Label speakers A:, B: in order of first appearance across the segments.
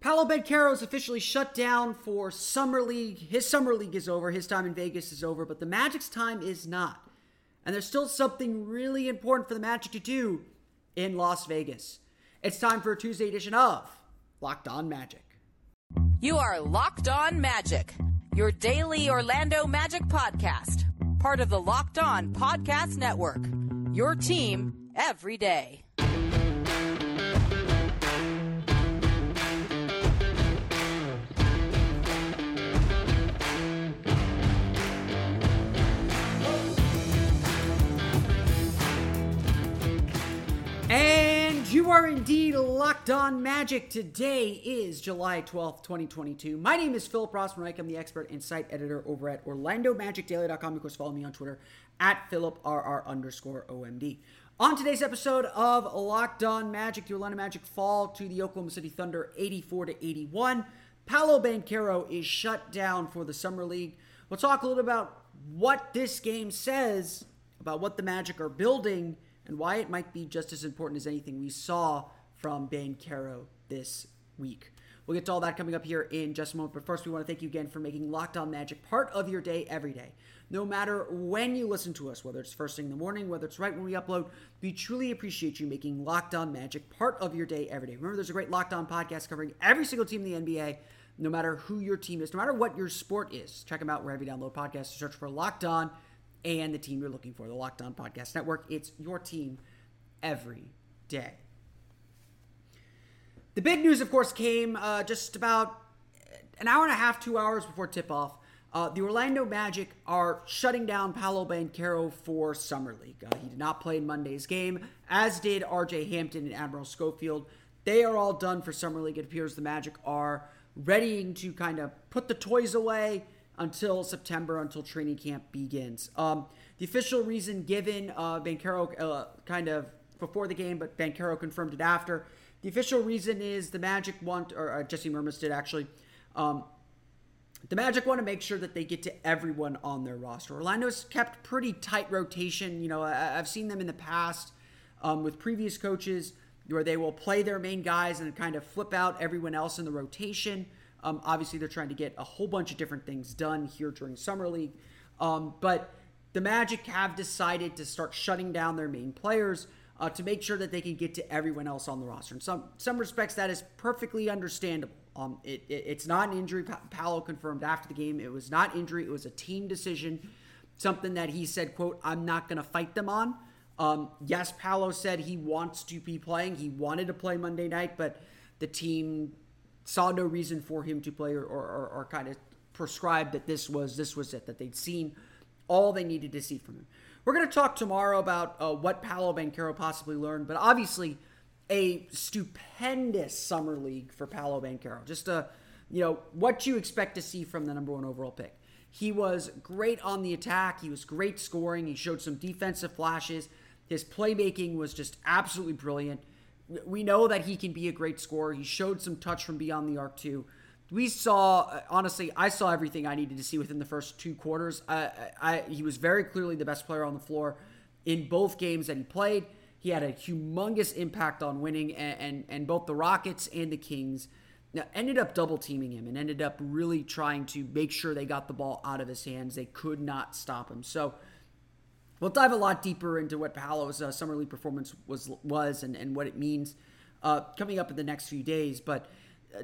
A: Paolo Banchero is officially shut down for Summer League. His Summer League is over. His time in Vegas is over, but the Magic's time is not. And there's still something really important for the Magic to do in Las Vegas. It's time for a Tuesday edition of Locked On Magic.
B: You are Locked On Magic, your daily Orlando Magic podcast, part of the Locked On Podcast Network. Your team every day.
A: Indeed locked on magic. Today is July 12th, 2022. My name is Philip Rossman. I'm the expert and site editor over at OrlandoMagicDaily.com. Of course, follow me on Twitter at PhilipRR underscore OMD. On today's episode of Locked On Magic, the Orlando Magic fall to the Oklahoma City Thunder 84 to 81. Paolo Banchero is shut down for the Summer League. We'll talk a little about what this game says about what the Magic are building and why it might be just as important as anything we saw from Banchero this week. We'll get to all that coming up here in just a moment. But first, we want to thank you again for making Locked On Magic part of your day every day. No matter when you listen to us, whether it's first thing in the morning, whether it's right when we upload, we truly appreciate you making Locked On Magic part of your day every day. Remember, there's a great Locked On podcast covering every single team in the NBA, no matter who your team is, no matter what your sport is. Check them out wherever you download podcasts. Search for Locked On and the team you're looking for, the Locked On Podcast Network. It's your team every day. The big news, of course, came uh, just about an hour and a half, two hours before tip off. Uh, the Orlando Magic are shutting down Paolo Banchero for Summer League. Uh, he did not play in Monday's game, as did RJ Hampton and Admiral Schofield. They are all done for Summer League. It appears the Magic are readying to kind of put the toys away until September, until training camp begins. Um, the official reason given, uh, Banchero uh, kind of before the game, but Banchero confirmed it after. The official reason is the Magic want, or uh, Jesse Mermuys did actually. Um, the Magic want to make sure that they get to everyone on their roster. Orlando's kept pretty tight rotation. You know, I, have seen them in the past um, with previous coaches where they will play their main guys and kind of flip out everyone else in the rotation. Um, obviously, they're trying to get a whole bunch of different things done here during Summer League. Um, but the Magic have decided to start shutting down their main players uh, to make sure that they can get to everyone else on the roster. In some some respects, that is perfectly understandable. Um, it, it, it's not an injury. Pa- Paolo confirmed after the game it was not injury. It was a team decision. Something that he said, "quote I'm not going to fight them on." Um, yes, Paolo said he wants to be playing. He wanted to play Monday night, but the team saw no reason for him to play or, or, or, or kind of prescribed that this was this was it that they'd seen all they needed to see from him. We're going to talk tomorrow about uh, what Paolo Banchero possibly learned, but obviously a stupendous summer league for Paolo Banchero. Just a, you know, what you expect to see from the number one overall pick. He was great on the attack. He was great scoring. He showed some defensive flashes. His playmaking was just absolutely brilliant. We know that he can be a great scorer. He showed some touch from beyond the arc too we saw uh, honestly i saw everything i needed to see within the first two quarters. I, I, he was very clearly the best player on the floor in both games that he played. He had a humongous impact on winning and, and, and both the rockets and the kings. Now, ended up double teaming him and ended up really trying to make sure they got the ball out of his hands. They could not stop him. So we'll dive a lot deeper into what paolo's uh, summer league performance was was and, and what it means uh, coming up in the next few days. But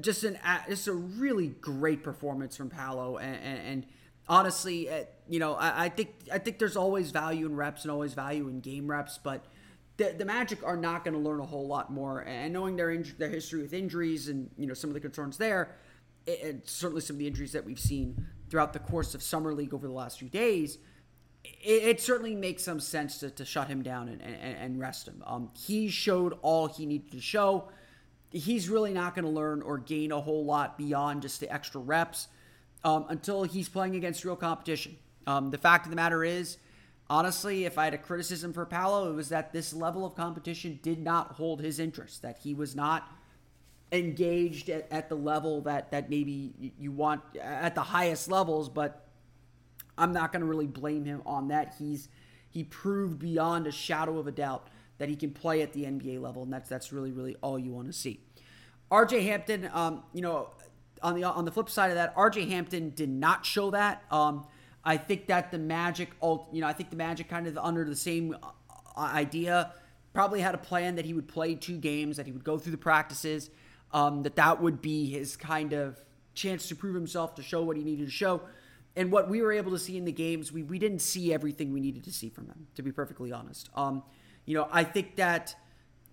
A: just an just a really great performance from Paolo, and, and, honestly, uh, you know, I, I, think I think there's always value in reps and always value in game reps, but the, the Magic are not going to learn a whole lot more. And knowing their inj- their history with injuries and you know some of the concerns there, and certainly some of the injuries that we've seen throughout the course of summer league over the last few days. It, it certainly makes some sense to, to shut him down and, and, and rest him. Um, he showed all he needed to show he's really not going to learn or gain a whole lot beyond just the extra reps um, until he's playing against real competition. Um, the fact of the matter is, honestly, if I had a criticism for Paolo, it was that this level of competition did not hold his interest, that he was not engaged at, at the level that, that maybe you want at the highest levels, but I'm not going to really blame him on that. He's he proved beyond a shadow of a doubt that he can play at the NBA level, and that's that's really really all you want to see. RJ Hampton, um, you know, on the on the flip side of that, RJ Hampton did not show that. Um, I think that the Magic, you know, I think the Magic kind of under the same uh, idea, probably had a plan that he would play two games, that he would go through the practices, um, that that would be his kind of chance to prove himself, to show what he needed to show. And what we were able to see in the games, we, we didn't see everything we needed to see from him, to be perfectly honest. Um, you know, I think that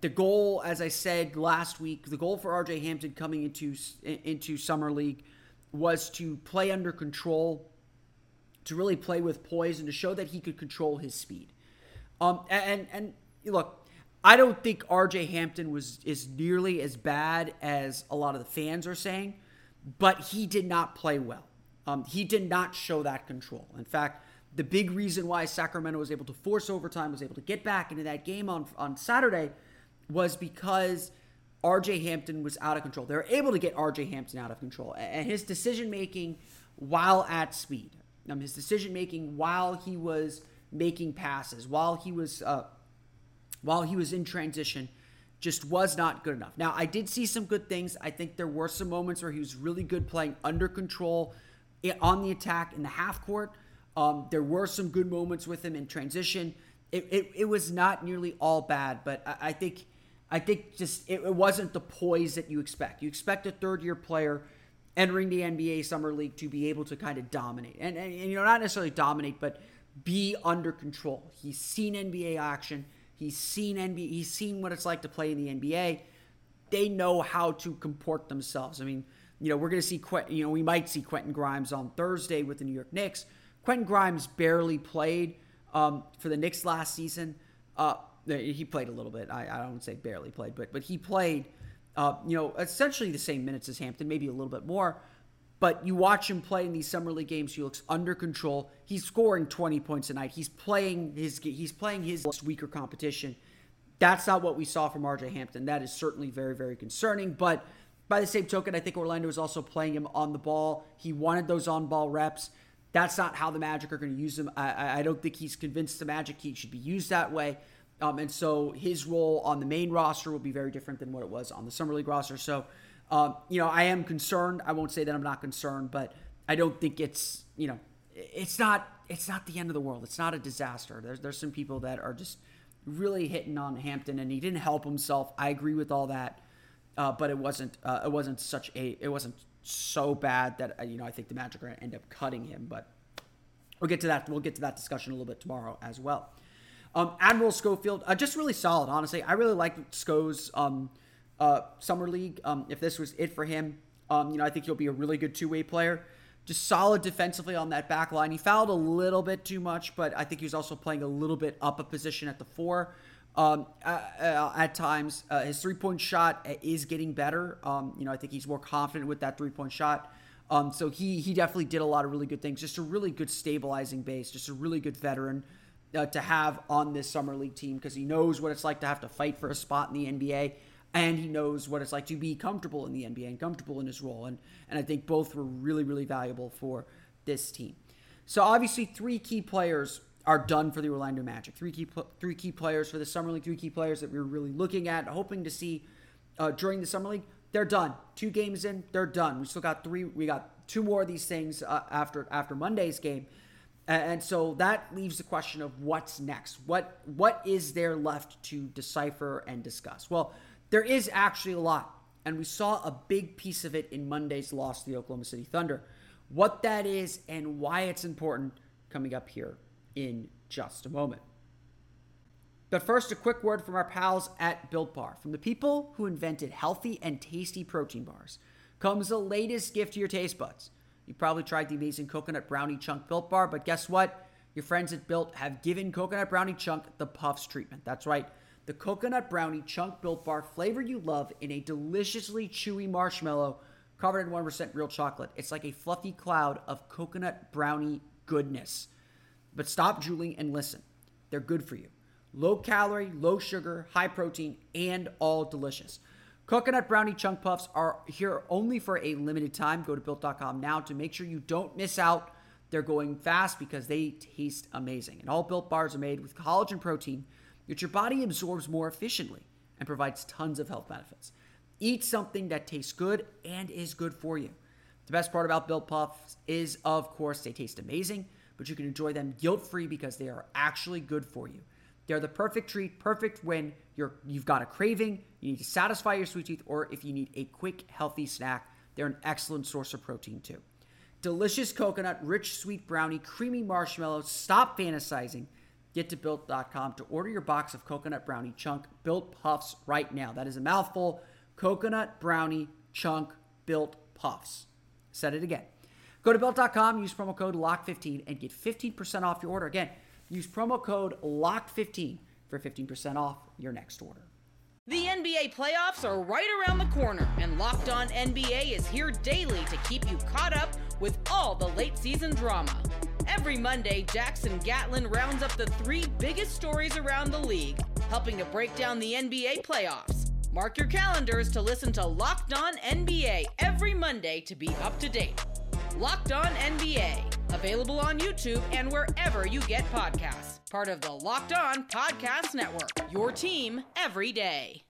A: the goal, as I said last week, the goal for RJ Hampton coming into into summer league was to play under control, to really play with poise, and to show that he could control his speed. Um, and and look, I don't think RJ Hampton was is nearly as bad as a lot of the fans are saying, but he did not play well. Um, he did not show that control. In fact, the big reason why Sacramento was able to force overtime, was able to get back into that game on on Saturday, was because RJ Hampton was out of control. They were able to get RJ Hampton out of control, and his decision making while at speed, um, his decision making while he was making passes, while he was uh, while he was in transition, just was not good enough. Now, I did see some good things. I think there were some moments where he was really good playing under control on the attack in the half court. Um, there were some good moments with him in transition. It, it, it was not nearly all bad, but I, I think I think just it, it, wasn't the poise that you expect. You expect a third year player entering the NBA summer league to be able to kind of dominate, and, and, and you know not necessarily dominate, but be under control. He's seen NBA action. He's seen NBA. He's seen what it's like to play in the NBA. They know how to comport themselves. I mean, you know, we're going to see, you know, we might see Quentin Grimes on Thursday with the New York Knicks. Quentin Grimes barely played um, for the Knicks last season. Uh, he played a little bit. I, I don't say barely played, but but he played, uh, you know, essentially the same minutes as Hampton, maybe a little bit more. But you watch him play in these summer league games. He looks under control. He's scoring 20 points a night. He's playing his he's playing his weaker competition. That's not what we saw from RJ Hampton. That is certainly very very concerning. But by the same token, I think Orlando was also playing him on the ball. He wanted those on ball reps. That's not how the Magic are going to use him. I, I don't think he's convinced the Magic he should be used that way. Um, and so his role on the main roster will be very different than what it was on the Summer League roster. So, um, you know, I am concerned. I won't say that I'm not concerned, but I don't think it's, you know, it's not it's not the end of the world. It's not a disaster. There's there's some people that are just really hitting on Hampton, and he didn't help himself. I agree with all that uh, but it wasn't uh, it wasn't such a it wasn't so bad that uh, you know I think the Magic are going to end up cutting him. But we'll get to that. We'll get to that discussion a little bit tomorrow as well. Um, Admiral Schofield, uh, just really solid. Honestly, I really like Scho's um, uh, summer league. Um, if this was it for him, um, you know I think he'll be a really good two way player. Just solid defensively on that back line. He fouled a little bit too much, but I think he was also playing a little bit up a position at the four. Um, uh, uh, at times, uh, his three point shot is getting better. Um, you know, I think he's more confident with that three point shot. Um, so he he definitely did a lot of really good things. Just a really good stabilizing base. Just a really good veteran uh, to have on this summer league team because he knows what it's like to have to fight for a spot in the NBA, and he knows what it's like to be comfortable in the NBA and comfortable in his role. And and I think both were really really valuable for this team. So obviously, three key players are done for the Orlando Magic. Three key three key players for the summer league. Three key players that we are really looking at, hoping to see uh, during the summer league. They're done. Two games in, they're done. We still got three. We got two more of these things uh, after after Monday's game, and so that leaves the question of what's next. What what is there left to decipher and discuss? Well, there is actually a lot, and we saw a big piece of it in Monday's loss to the Oklahoma City Thunder. What that is and why it's important coming up here in just a moment. But first, a quick word from our pals at Built Bar. From the people who invented healthy and tasty protein bars comes the latest gift to your taste buds. You probably tried the amazing coconut brownie chunk Built Bar, but guess what? Your friends at Built have given coconut brownie chunk the Puffs treatment. That's right. the coconut brownie chunk built bar flavor you love in a deliciously chewy marshmallow covered in 1% real chocolate. It's like a fluffy cloud of coconut brownie goodness. But stop drooling and listen. They're good for you. Low calorie, low sugar, high protein, and all delicious. Coconut brownie chunk puffs are here only for a limited time. Go to built.com now to make sure you don't miss out. They're going fast because they taste amazing. And all built bars are made with collagen protein, which your body absorbs more efficiently and provides tons of health benefits. Eat something that tastes good and is good for you. The best part about Built Puffs is, of course, they taste amazing, but you can enjoy them guilt free because they are actually good for you. They're the perfect treat, perfect when you're you've got a craving, you need to satisfy your sweet tooth, or if you need a quick, healthy snack, they're an excellent source of protein too. Delicious coconut, rich sweet brownie, creamy marshmallows. Stop fantasizing. Get to built.com to order your box of coconut brownie chunk built puffs right now. That is a mouthful. Coconut brownie chunk built puffs. Said it again. Go to built.com, use promo code LOCK15 and get 15% off your order. Again, use promo code LOCK15 for 15% off your next order.
B: The NBA playoffs are right around the corner, and Locked On NBA is here daily to keep you caught up with all the late season drama. Every Monday, Jackson Gatlin rounds up the three biggest stories around the league, helping to break down the NBA playoffs. Mark your calendars to listen to Locked On NBA every Monday to be up to date. Locked On NBA, available on YouTube and wherever you get podcasts. Part of the Locked On Podcast Network, your team every day.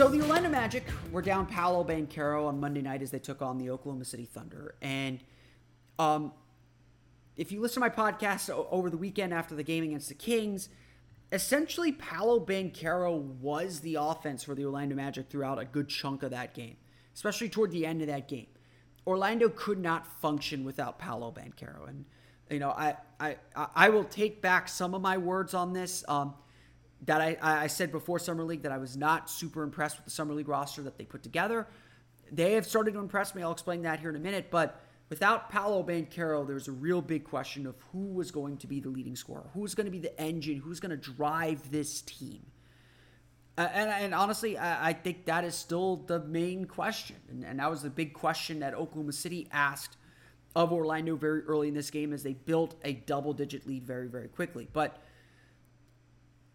A: So the Orlando Magic were down Paolo Banchero on Monday night as they took on the Oklahoma City Thunder. And um, if you listen to my podcast over the weekend after the game against the Kings, essentially Paolo Banchero was the offense for the Orlando Magic throughout a good chunk of that game, especially toward the end of that game. Orlando could not function without Paolo Banchero. And, you know, I, I, I will take back some of my words on this. Um, that I, I said before Summer League that I was not super impressed with the Summer League roster that they put together. They have started to impress me. I'll explain that here in a minute. But without Paolo Banchero, there's a real big question of who was going to be the leading scorer, who's going to be the engine, who's going to drive this team. Uh, and, and honestly, I, I, think that is still the main question. And, and that was the big question that Oklahoma City asked of Orlando very early in this game as they built a double digit lead very, very quickly. But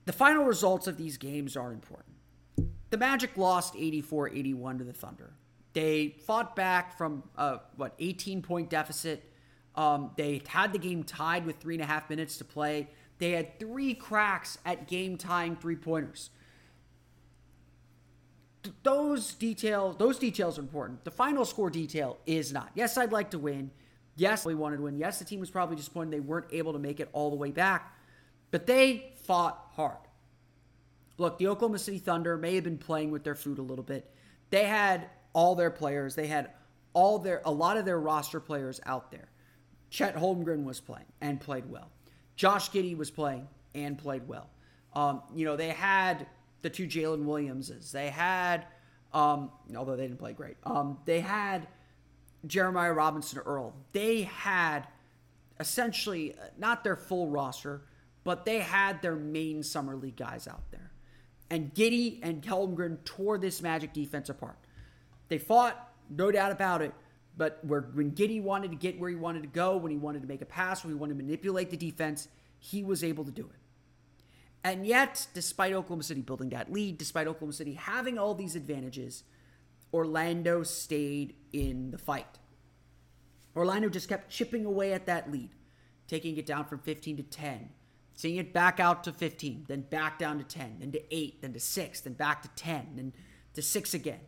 A: the final results of these games are important. The Magic lost 84 81 to the Thunder. They fought back from a, what, 18 point deficit. Um, they had the game tied with three and a half minutes to play. They had three cracks at game tying three pointers. Those details, those details are important. The final score detail is not. Yes, I'd like to win. Yes, we wanted to win. Yes, the team was probably disappointed they weren't able to make it all the way back. But they fought hard. Look, the Oklahoma City Thunder may have been playing with their food a little bit. They had all their players. They had all their a lot of their roster players out there. Chet Holmgren was playing and played well. Josh Giddey was playing and played well. Um, you know, they had the two Jalen Williamses. They had, um, although they didn't play great, um, they had Jeremiah Robinson Earl. They had essentially not their full roster, but they had their main summer league guys out there. And Giddey and Holmgren tore this Magic defense apart. They fought, no doubt about it, but where, when Giddey wanted to get where he wanted to go, when he wanted to make a pass, when he wanted to manipulate the defense, he was able to do it. And yet, despite Oklahoma City building that lead, despite Oklahoma City having all these advantages, Orlando stayed in the fight. Orlando just kept chipping away at that lead, taking it down from 15 to 10, seeing it back out to 15, then back down to 10, then to 8, then to 6, then back to 10, then to 6 again.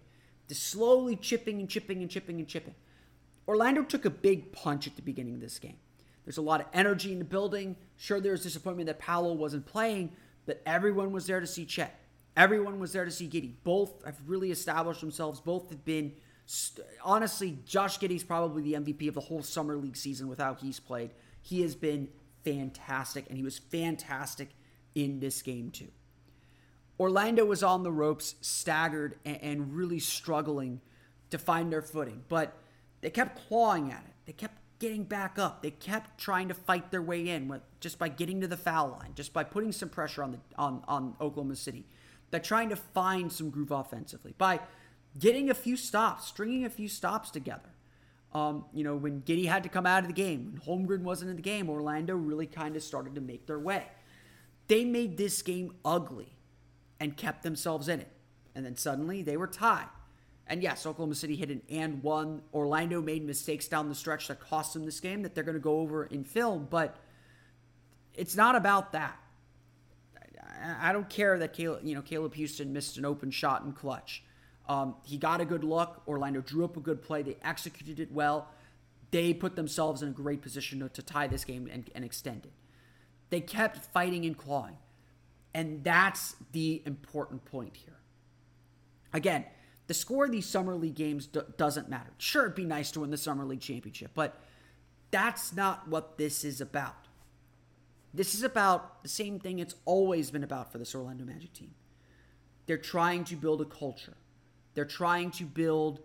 A: Just slowly chipping and chipping and chipping and chipping. Orlando took a big punch at the beginning of this game. There's a lot of energy in the building. Sure, there was disappointment that Paolo wasn't playing, but everyone was there to see Chet. Everyone was there to see Giddey. Both have really established themselves. Both have been, honestly, Josh Giddey's probably the MVP of the whole summer league season with how he's played. He has been fantastic, and he was fantastic in this game too. Orlando was on the ropes, staggered, and, really struggling to find their footing. But they kept clawing at it. They kept getting back up. They kept trying to fight their way in with, just by getting to the foul line, just by putting some pressure on the on, on Oklahoma City. They're trying to find some groove offensively by getting a few stops, stringing a few stops together. Um, you know, when Giddey had to come out of the game, when Holmgren wasn't in the game, Orlando really kind of started to make their way. They made this game ugly and kept themselves in it. And then suddenly they were tied. And yes, Oklahoma City hit an and one. Orlando made mistakes down the stretch that cost them this game that they're going to go over in film, but it's not about that. I don't care that Caleb, you know, Caleb Houstan missed an open shot in clutch. Um, he got a good look. Orlando drew up a good play. They executed it well. They put themselves in a great position to, to tie this game and, and extend it. They kept fighting and clawing. And that's the important point here. Again, the score of these Summer League games doesn't matter. Sure, it'd be nice to win the Summer League championship, but that's not what this is about. This is about the same thing it's always been about for this Orlando Magic team. They're trying to build a culture. They're trying to build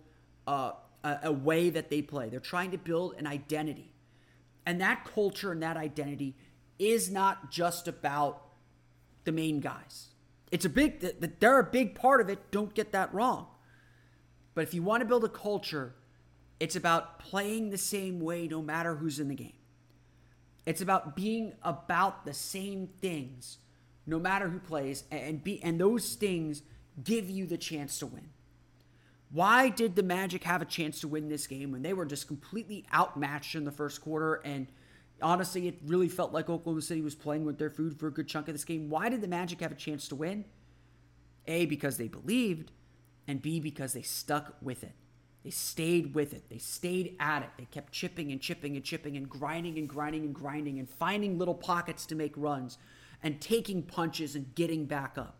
A: uh, a, a way that they play. They're trying to build an identity. And that culture and that identity is not just about the main guys. It's a big, they're a big part of it. Don't get that wrong. But if you want to build a culture, it's about playing the same way no matter who's in the game. It's about being about the same things no matter who plays and be and those things give you the chance to win. Why did the Magic have a chance to win this game when they were just completely outmatched in the first quarter and honestly, it really felt like Oklahoma City was playing with their food for a good chunk of this game. Why did the Magic have a chance to win? A, because they believed, and B, because they stuck with it. They stayed with it. They stayed at it. They kept chipping and chipping and chipping and grinding and grinding and grinding and finding little pockets to make runs and taking punches and getting back up.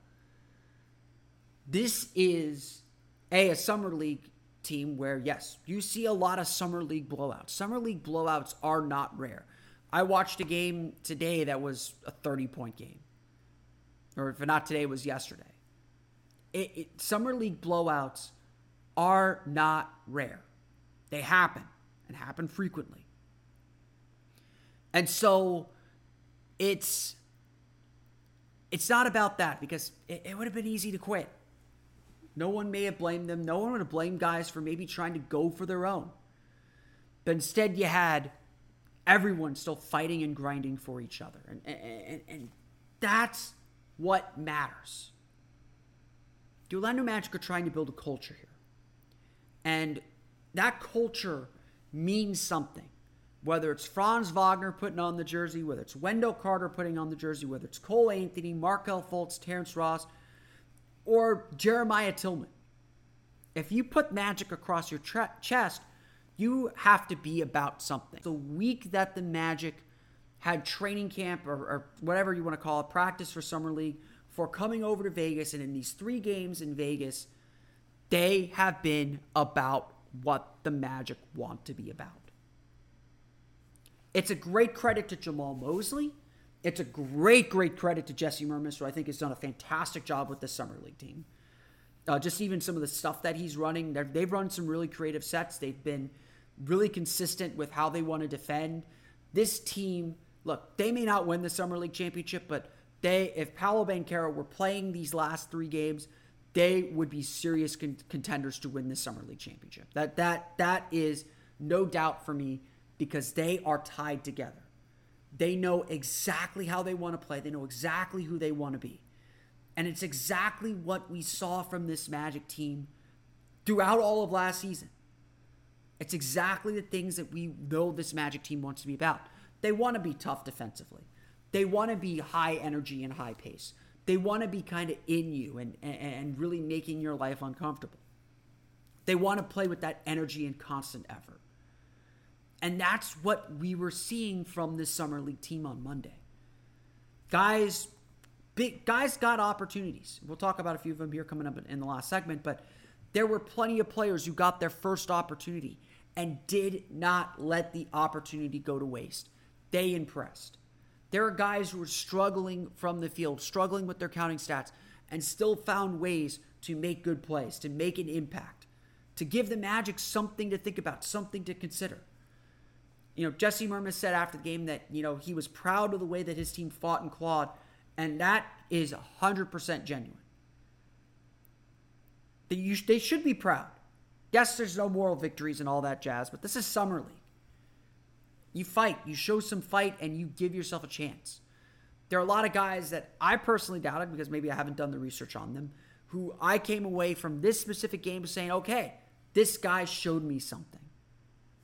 A: This is a, a summer league team where, yes, you see a lot of summer league blowouts. Summer league blowouts are not rare. I watched a game today that was a 30 point game. Or if not today, it was yesterday. It, it, summer league blowouts are not rare. They happen and happen frequently. And so it's it's not about that because it, it would have been easy to quit. No one may have blamed them. No one would have blamed guys for maybe trying to go for their own. But instead, you had everyone still fighting and grinding for each other. And, and, and that's what matters. The Orlando Magic are trying to build a culture here. And that culture means something. Whether it's Franz Wagner putting on the jersey, whether it's Wendell Carter putting on the jersey, whether it's Cole Anthony, Markelle Fultz, Terrence Ross, or Jeremiah Tillman. If you put magic across your tra- chest, you have to be about something. The week that the Magic had training camp or, or whatever you want to call it, practice for Summer League, for coming over to Vegas, and in these three games in Vegas, they have been about what the Magic want to be about. It's a great credit to Jamahl Mosley. It's a great, great credit to Jesse Mermuys, who I think has done a fantastic job with the Summer League team. Uh, just even some of the stuff that he's running, they've run some really creative sets. They've been really consistent with how they want to defend. This team, look, they may not win the Summer League championship, but they, if Paolo Banchero were playing these last three games, they would be serious con- contenders to win the Summer League championship. That that that is no doubt for me because they are tied together. They know exactly how they want to play. They know exactly who they want to be. And it's exactly what we saw from this Magic team throughout all of last season. It's exactly the things that we know this Magic team wants to be about. They want to be tough defensively. They want to be high energy and high pace. They want to be kind of in you and, and really making your life uncomfortable. They want to play with that energy and constant effort. And that's what we were seeing from this summer league team on Monday. Guys, big guys got opportunities. We'll talk about a few of them here coming up in the last segment, but there were plenty of players who got their first opportunity and did not let the opportunity go to waste. They impressed. There are guys who are struggling from the field, struggling with their counting stats, and still found ways to make good plays, to make an impact, to give the Magic something to think about, something to consider. You know, Jesse Mermuys said after the game that, you know, he was proud of the way that his team fought and clawed, and that is 100% genuine. They, they should be proud. Yes, there's no moral victories and all that jazz, but this is Summer League. You fight, you show some fight, and you give yourself a chance. There are a lot of guys that I personally doubted because maybe I haven't done the research on them, who I came away from this specific game saying, okay, this guy showed me something.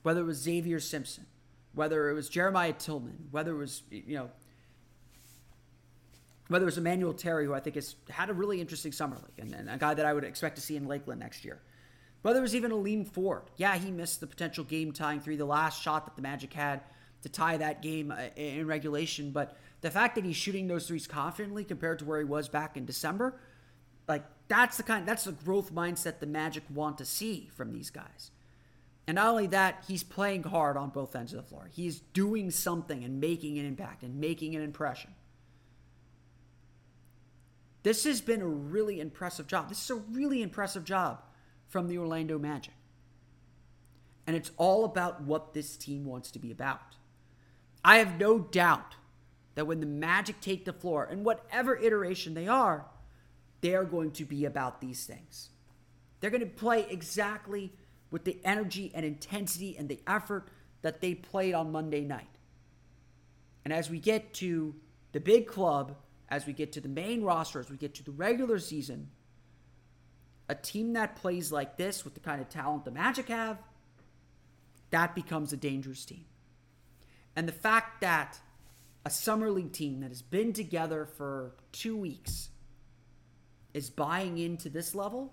A: Whether it was Xavier Simpson, whether it was Jeremiah Tilmon, whether it was, you know, whether it was Emmanuel Terry, who I think has had a really interesting summer league and, and, a guy that I would expect to see in Lakeland next year. Whether it was even Aleem Ford. Yeah, he missed the potential game tying three, the last shot that the Magic had to tie that game uh, in regulation. But the fact that he's shooting those threes confidently compared to where he was back in December, like that's the kind, that's the growth mindset the Magic want to see from these guys. And not only that, he's playing hard on both ends of the floor. He's doing something and making an impact and making an impression. This has been a really impressive job. This is a really impressive job from the Orlando Magic. And it's all about what this team wants to be about. I have no doubt that when the Magic take the floor, in whatever iteration they are, they are going to be about these things. They're going to play exactly with the energy and intensity and the effort that they played on Monday night. And as we get to the big club, as we get to the main roster, as we get to the regular season, a team that plays like this with the kind of talent the Magic have, that becomes a dangerous team. And the fact that a summer league team that has been together for two weeks is buying into this level,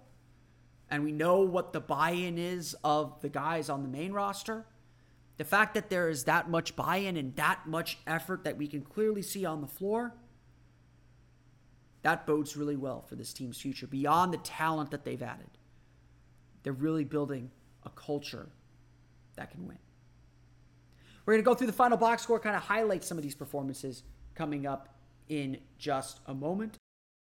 A: and we know what the buy in is of the guys on the main roster, the fact that there is that much buy in and that much effort that we can clearly see on the floor that bodes really well for this team's future beyond the talent that they've added. They're really building a culture that can win. We're going to go through the final box score, kind of highlight some of these performances coming up in just a moment.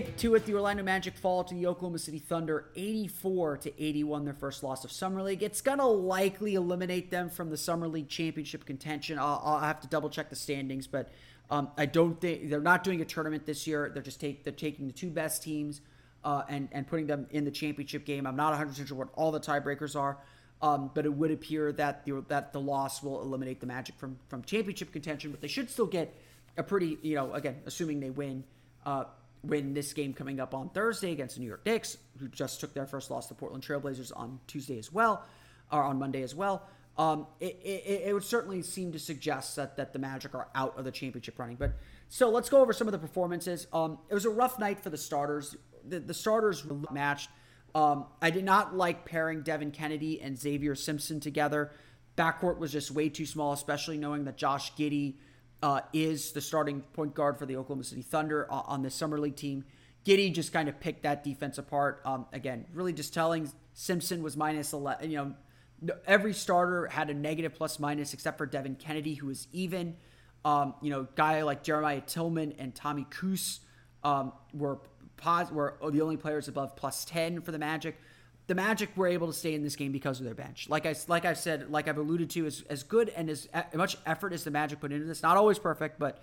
A: Get to it. The Orlando Magic fall to the Oklahoma City Thunder 84 to 81, their first loss of Summer League. It's going to likely eliminate them from the Summer League championship contention. I'll, I'll have to double check the standings, but um, I don't think they're not doing a tournament this year. They're just take, they're taking the two best teams uh, and, and putting them in the championship game. I'm not 100% sure what all the tiebreakers are. Um, but it would appear that the, that the loss will eliminate the Magic from, from championship contention, but they should still get a pretty, you know, again, assuming they win, uh, win this game coming up on Thursday against the New York Knicks, who just took their first loss to Portland Trailblazers on Tuesday as well, or on Monday as well. Um, it, it, it, would certainly seem to suggest that, that the Magic are out of the championship running. But so let's go over some of the performances. Um, it was a rough night for the starters. The, the starters were matched. Um, I did not like pairing Devin Cannady and Xavier Simpson together. Backcourt was just way too small, especially knowing that Josh Giddey uh, is the starting point guard for the Oklahoma City Thunder uh, on the summer league team. Giddey just kind of picked that defense apart. Um, again, really just telling Simpson was minus 11. You know, every starter had a negative plus minus except for Devin Cannady, who was even. Um, you know, guy like Jeremiah Tilmon and Tommy Kuhse um, were pos- were the only players above plus 10 for the Magic the Magic were able to stay in this game because of their bench. Like I like I've said, like I've alluded to, as as good and as much effort as the Magic put into this, not always perfect, but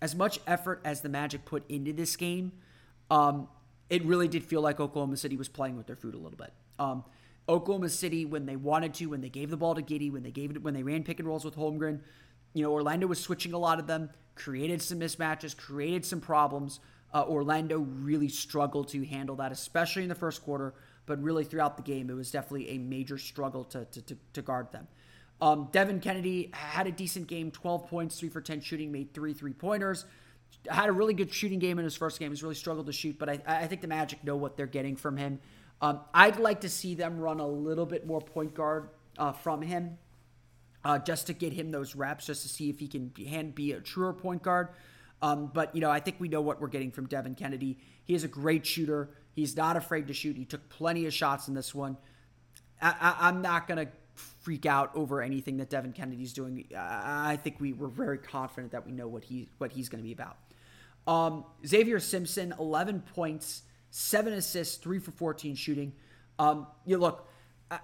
A: as much effort as the Magic put into this game, um, it really did feel like Oklahoma City was playing with their food a little bit. Um, Oklahoma City, when they wanted to, when they gave the ball to Giddey, when they gave it, when they ran pick and rolls with Holmgren, you know, Orlando was switching a lot of them, created some mismatches, created some problems. Uh, Orlando really struggled to handle that, especially in the first quarter, but really throughout the game, it was definitely a major struggle to, to, to, to guard them. Um, Devin Cannady had a decent game 12 points, 3 for 10 shooting, made three three pointers. Had a really good shooting game in his first game. He's really struggled to shoot, but I, I think the Magic know what they're getting from him. Um, I'd like to see them run a little bit more point guard uh, from him uh, just to get him those reps, just to see if he can be, be a truer point guard. Um, but, you know, I think we know what we're getting from Devin Cannady. He is a great shooter. He's not afraid to shoot. He took plenty of shots in this one. I, am not going to freak out over anything that Devin Cannady's doing. I, I think we were very confident that we know what he what he's going to be about. Um, Xavier Simpson, 11 points, seven assists, three for 14 shooting. Um, you look,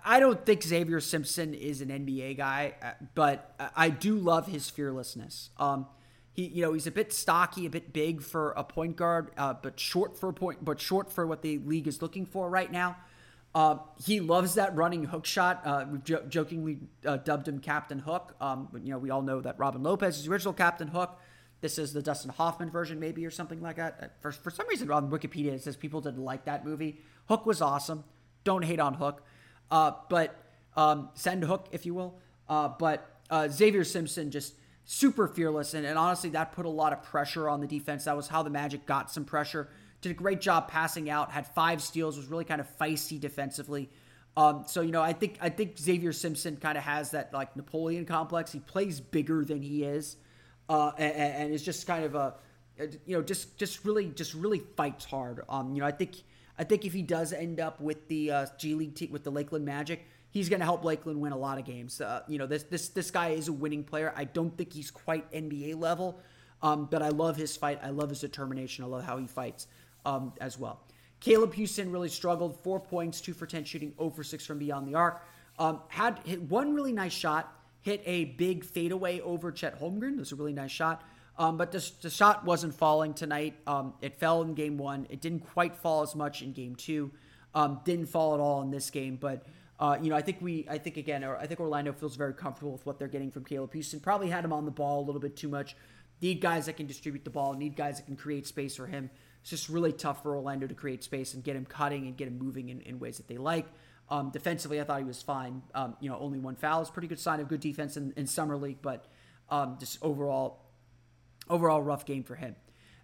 A: I don't think Xavier Simpson is an NBA guy, uh, but I do love his fearlessness. Um, he, you know, he's a bit stocky, a bit big for a point guard, uh, but short for a point, but short for what the league is looking for right now. Uh, he loves that running hook shot. Uh, we've jo- jokingly uh, dubbed him Captain Hook. Um, but, you know, we all know that Robin Lopez is the original Captain Hook. This is the Dustin Hoffman version, maybe, or something like that. For, for some reason on Wikipedia, it says people didn't like that movie. Hook was awesome. Don't hate on Hook. Uh, but um, send Hook, if you will. Uh, but Xavier Simpson just super fearless. And, and honestly, that put a lot of pressure on the defense. That was how the Magic got some pressure. Did a great job passing out, had five steals, was really kind of feisty defensively. Um, so you know, I think I think Xavier Simpson kind of has that like Napoleon complex. He plays bigger than he is, uh, and, and is just kind of a, you know, just just really just really fights hard. Um, you know, I think I think if he does end up with the uh, G League team with the Lakeland Magic, he's going to help Lakeland win a lot of games. Uh, you know, this this this guy is a winning player. I don't think he's quite NBA level, um, but I love his fight. I love his determination. I love how he fights um, as well. Caleb Houstan really struggled. Four points, two for ten shooting, over six from beyond the arc. Um, had hit one really nice shot. Hit a big fadeaway over Chet Holmgren. It was a really nice shot. Um, but the, the, shot wasn't falling tonight. Um, it fell in game one. It didn't quite fall as much in game two. Um, didn't fall at all in this game. But uh, you know, I think we, I think again, I think Orlando feels very comfortable with what they're getting from Caleb Houstan. Probably had him on the ball a little bit too much. Need guys that can distribute the ball. Need guys that can create space for him. It's just really tough for Orlando to create space and get him cutting and get him moving in, in ways that they like. Um, defensively, I thought he was fine. Um, you know, only one foul is pretty good sign of good defense in, in summer league, but um, just overall, overall rough game for him.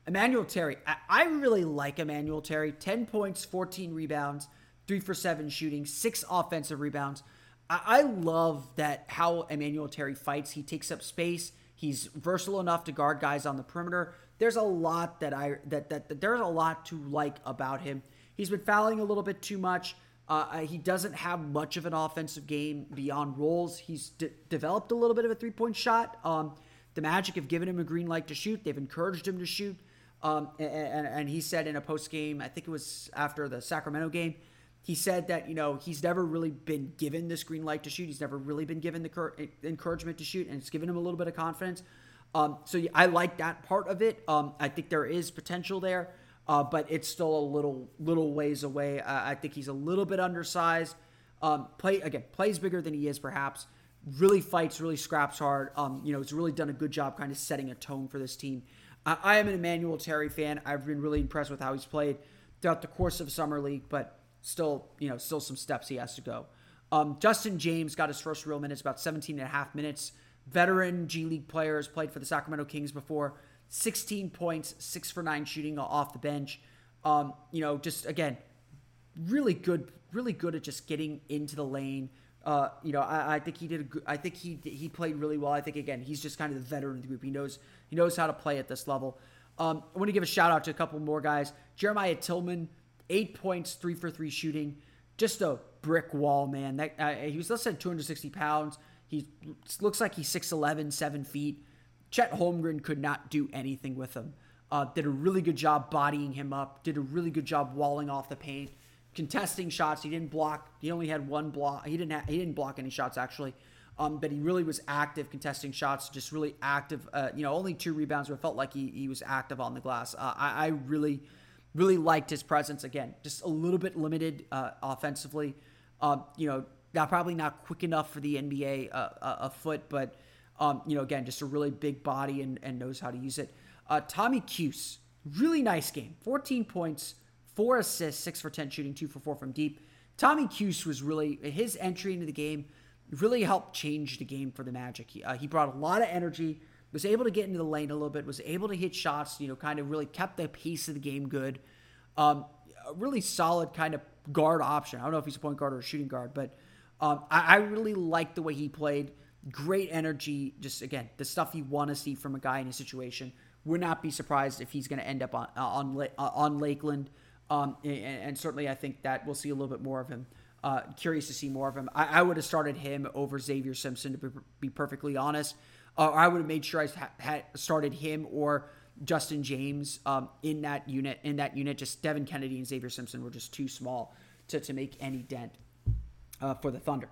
A: Emmanuel Terry, I, I really like Emmanuel Terry. Ten points, fourteen rebounds three for seven shooting, six offensive rebounds. I, I love that how Emmanuel Terry fights. He takes up space. He's versatile enough to guard guys on the perimeter. There's a lot that I that that, that there's a lot to like about him. He's been fouling a little bit too much. Uh, he doesn't have much of an offensive game beyond rolls. He's de- developed a little bit of a three point shot. Um, the Magic have given him a green light to shoot. They've encouraged him to shoot. Um, and, and, and, he said in a post game, I think it was after the Sacramento game, he said that you know he's never really been given this green light to shoot. He's never really been given the encouragement to shoot, and it's given him a little bit of confidence. Um, so I like that part of it. Um, I think there is potential there, uh, but it's still a little little ways away. Uh, I think he's a little bit undersized. Um, play again, plays bigger than he is perhaps. Really fights, really scraps hard. Um, you know, he's really done a good job kind of setting a tone for this team. I, I am an Emmanuel Terry fan. I've been really impressed with how he's played throughout the course of summer league, but still, you know, still some steps he has to go. Um, Justin James got his first real minutes, about 17 and a half minutes. Veteran G League players played for the Sacramento Kings before. 16 points, six for nine shooting off the bench. Um, you know, just again, really good, really good at just getting into the lane. Uh, you know, I, I, think he did. A good, I think he he played really well. I think again, he's just kind of the veteran of the group. He knows he knows how to play at this level. Um, I want to give a shout out to a couple more guys. Jeremiah Tilmon eight points, three for three shooting. Just a brick wall, man. That uh, he was less than 260 pounds. He looks like he's 6'11", 7 feet. Chet Holmgren could not do anything with him. Uh, did a really good job bodying him up. Did a really good job walling off the paint, contesting shots. He didn't block. He only had one block. He didn't. he didn't block any shots actually. Um, but he really was active contesting shots. Just really active. Uh, you know, only two rebounds, but felt like he he was active on the glass. Uh, I, I really Really liked his presence again. Just a little bit limited uh, offensively. Um, you know, not probably not quick enough for the NBA uh, a foot, but Um, you know, again, just a really big body and, and knows how to use it. Uh, Tommy Kuhse, really nice game. 14 points, four assists, six for 10 shooting, two for four from deep. Tommy Kuhse was really, his entry into the game really helped change the game for the Magic. He, uh, he brought a lot of energy, was able to get into the lane a little bit, was able to hit shots, you know, kind of really kept the pace of the game good. Um, a really solid kind of guard option. I don't know if he's a point guard or a shooting guard, but um, I, I really like the way he played. Great energy. Just again, the stuff you want to see from a guy in a situation. Would not be surprised if he's going to end up on on on Lakeland. Um, and, and, certainly, I think that we'll see a little bit more of him. Uh, curious to see more of him. I, I, would have started him over Xavier Simpson to be, be perfectly honest. Uh, I would have made sure I had started him or Justin James um, in that unit. In that unit, just Devin Cannady and Xavier Simpson were just too small to, to make any dent uh, for the Thunder.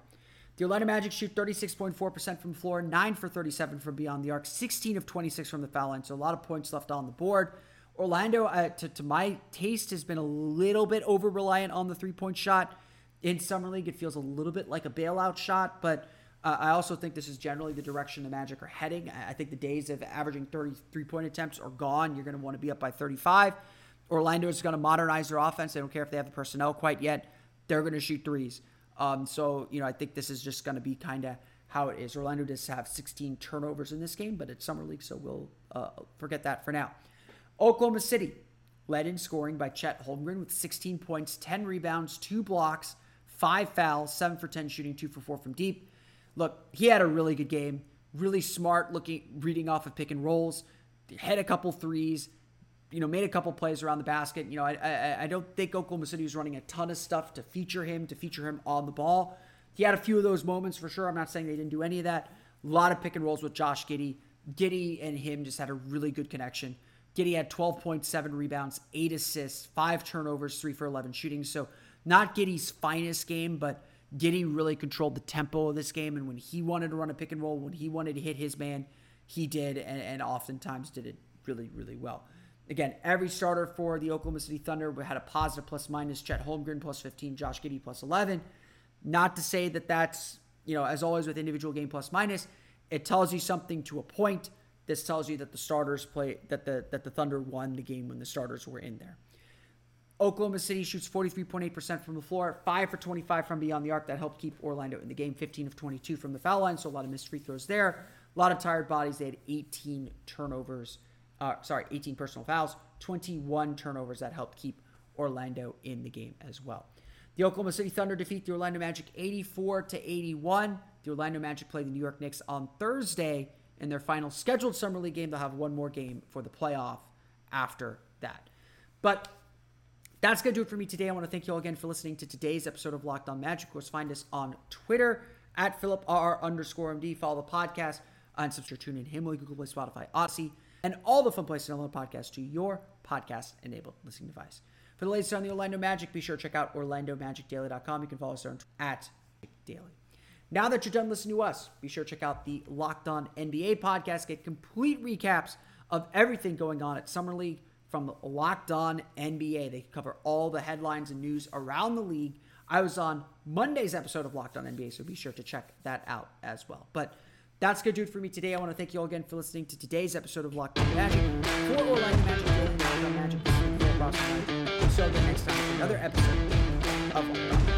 A: The Orlando Magic shoot 36.4% from floor, 9 for 37 from beyond the arc, 16 of 26 from the foul line, so a lot of points left on the board. Orlando, uh, to, to my taste, has been a little bit over reliant on the three point shot. In Summer League, it feels a little bit like a bailout shot, but uh, I also think this is generally the direction the Magic are heading. I think the days of averaging 33 point attempts are gone. You're going to want to be up by 35. Orlando is going to modernize their offense. They don't care if they have the personnel quite yet. They're going to shoot threes. Um, so, you know, I think this is just going to be kind of how it is. Orlando does have 16 turnovers in this game, but it's Summer League, so we'll uh, forget that for now. Oklahoma City led in scoring by Chet Holmgren with 16 points, 10 rebounds, two blocks, five fouls, seven for 10 shooting, two for four from deep. Look, he had a really good game, really smart looking, reading off of pick and rolls, had a couple threes, you know, made a couple plays around the basket. You know, I, I, I don't think Oklahoma City was running a ton of stuff to feature him, to feature him on the ball. He had a few of those moments for sure. I'm not saying they didn't do any of that. A lot of pick and rolls with Josh Giddey. Giddey and him just had a really good connection. Giddey had 12.7 rebounds, eight assists, five turnovers, three for 11 shooting. So not Giddey's finest game, but Giddey really controlled the tempo of this game. And when he wanted to run a pick and roll, when he wanted to hit his man, he did, and, and oftentimes did it really, really well. Again, every starter for the Oklahoma City Thunder had a positive plus minus. Chet Holmgren plus 15, Josh Giddey plus 11. Not to say that that's, you know, as always with individual game plus minus, it tells you something to a point. This tells you that the starters play that the that the Thunder won the game when the starters were in there. Oklahoma City shoots 43.8% from the floor, 5 for 25 from beyond the arc. That helped keep Orlando in the game, 15 of 22 from the foul line, so a lot of missed free throws there. A lot of tired bodies. They had 18 turnovers uh, sorry, 18 personal fouls, 21 turnovers that helped keep Orlando in the game as well. The Oklahoma City Thunder defeat the Orlando Magic 84 to 81. The Orlando Magic play the New York Knicks on Thursday in their final scheduled summer league game. They'll have one more game for the playoff after that. But that's going to do it for me today. I want to thank you all again for listening to today's episode of Locked On Magic. Of course, find us on Twitter at Philip R underscore MD. Follow the podcast and subscribe to TuneIn, Himalaya, Google Play, Spotify, Odyssey and all the fun places to download podcasts to your podcast enabled listening device. For the latest on the Orlando Magic, be sure to check out OrlandoMagicDaily.com. You can follow us on at Daily. Now that you're done listening to us, be sure to check out the Locked On NBA podcast. Get complete recaps of everything going on at Summer League from Locked On NBA. They cover all the headlines and news around the league. I was on Monday's episode of Locked On NBA, so be sure to check that out as well. But that's going to do it for me today. I want to thank you all again for listening to today's episode of Locked On Magic. For Orlando Magic, Daily Locked On Magic, across the night. We'll see you again next time for another episode of Locked On.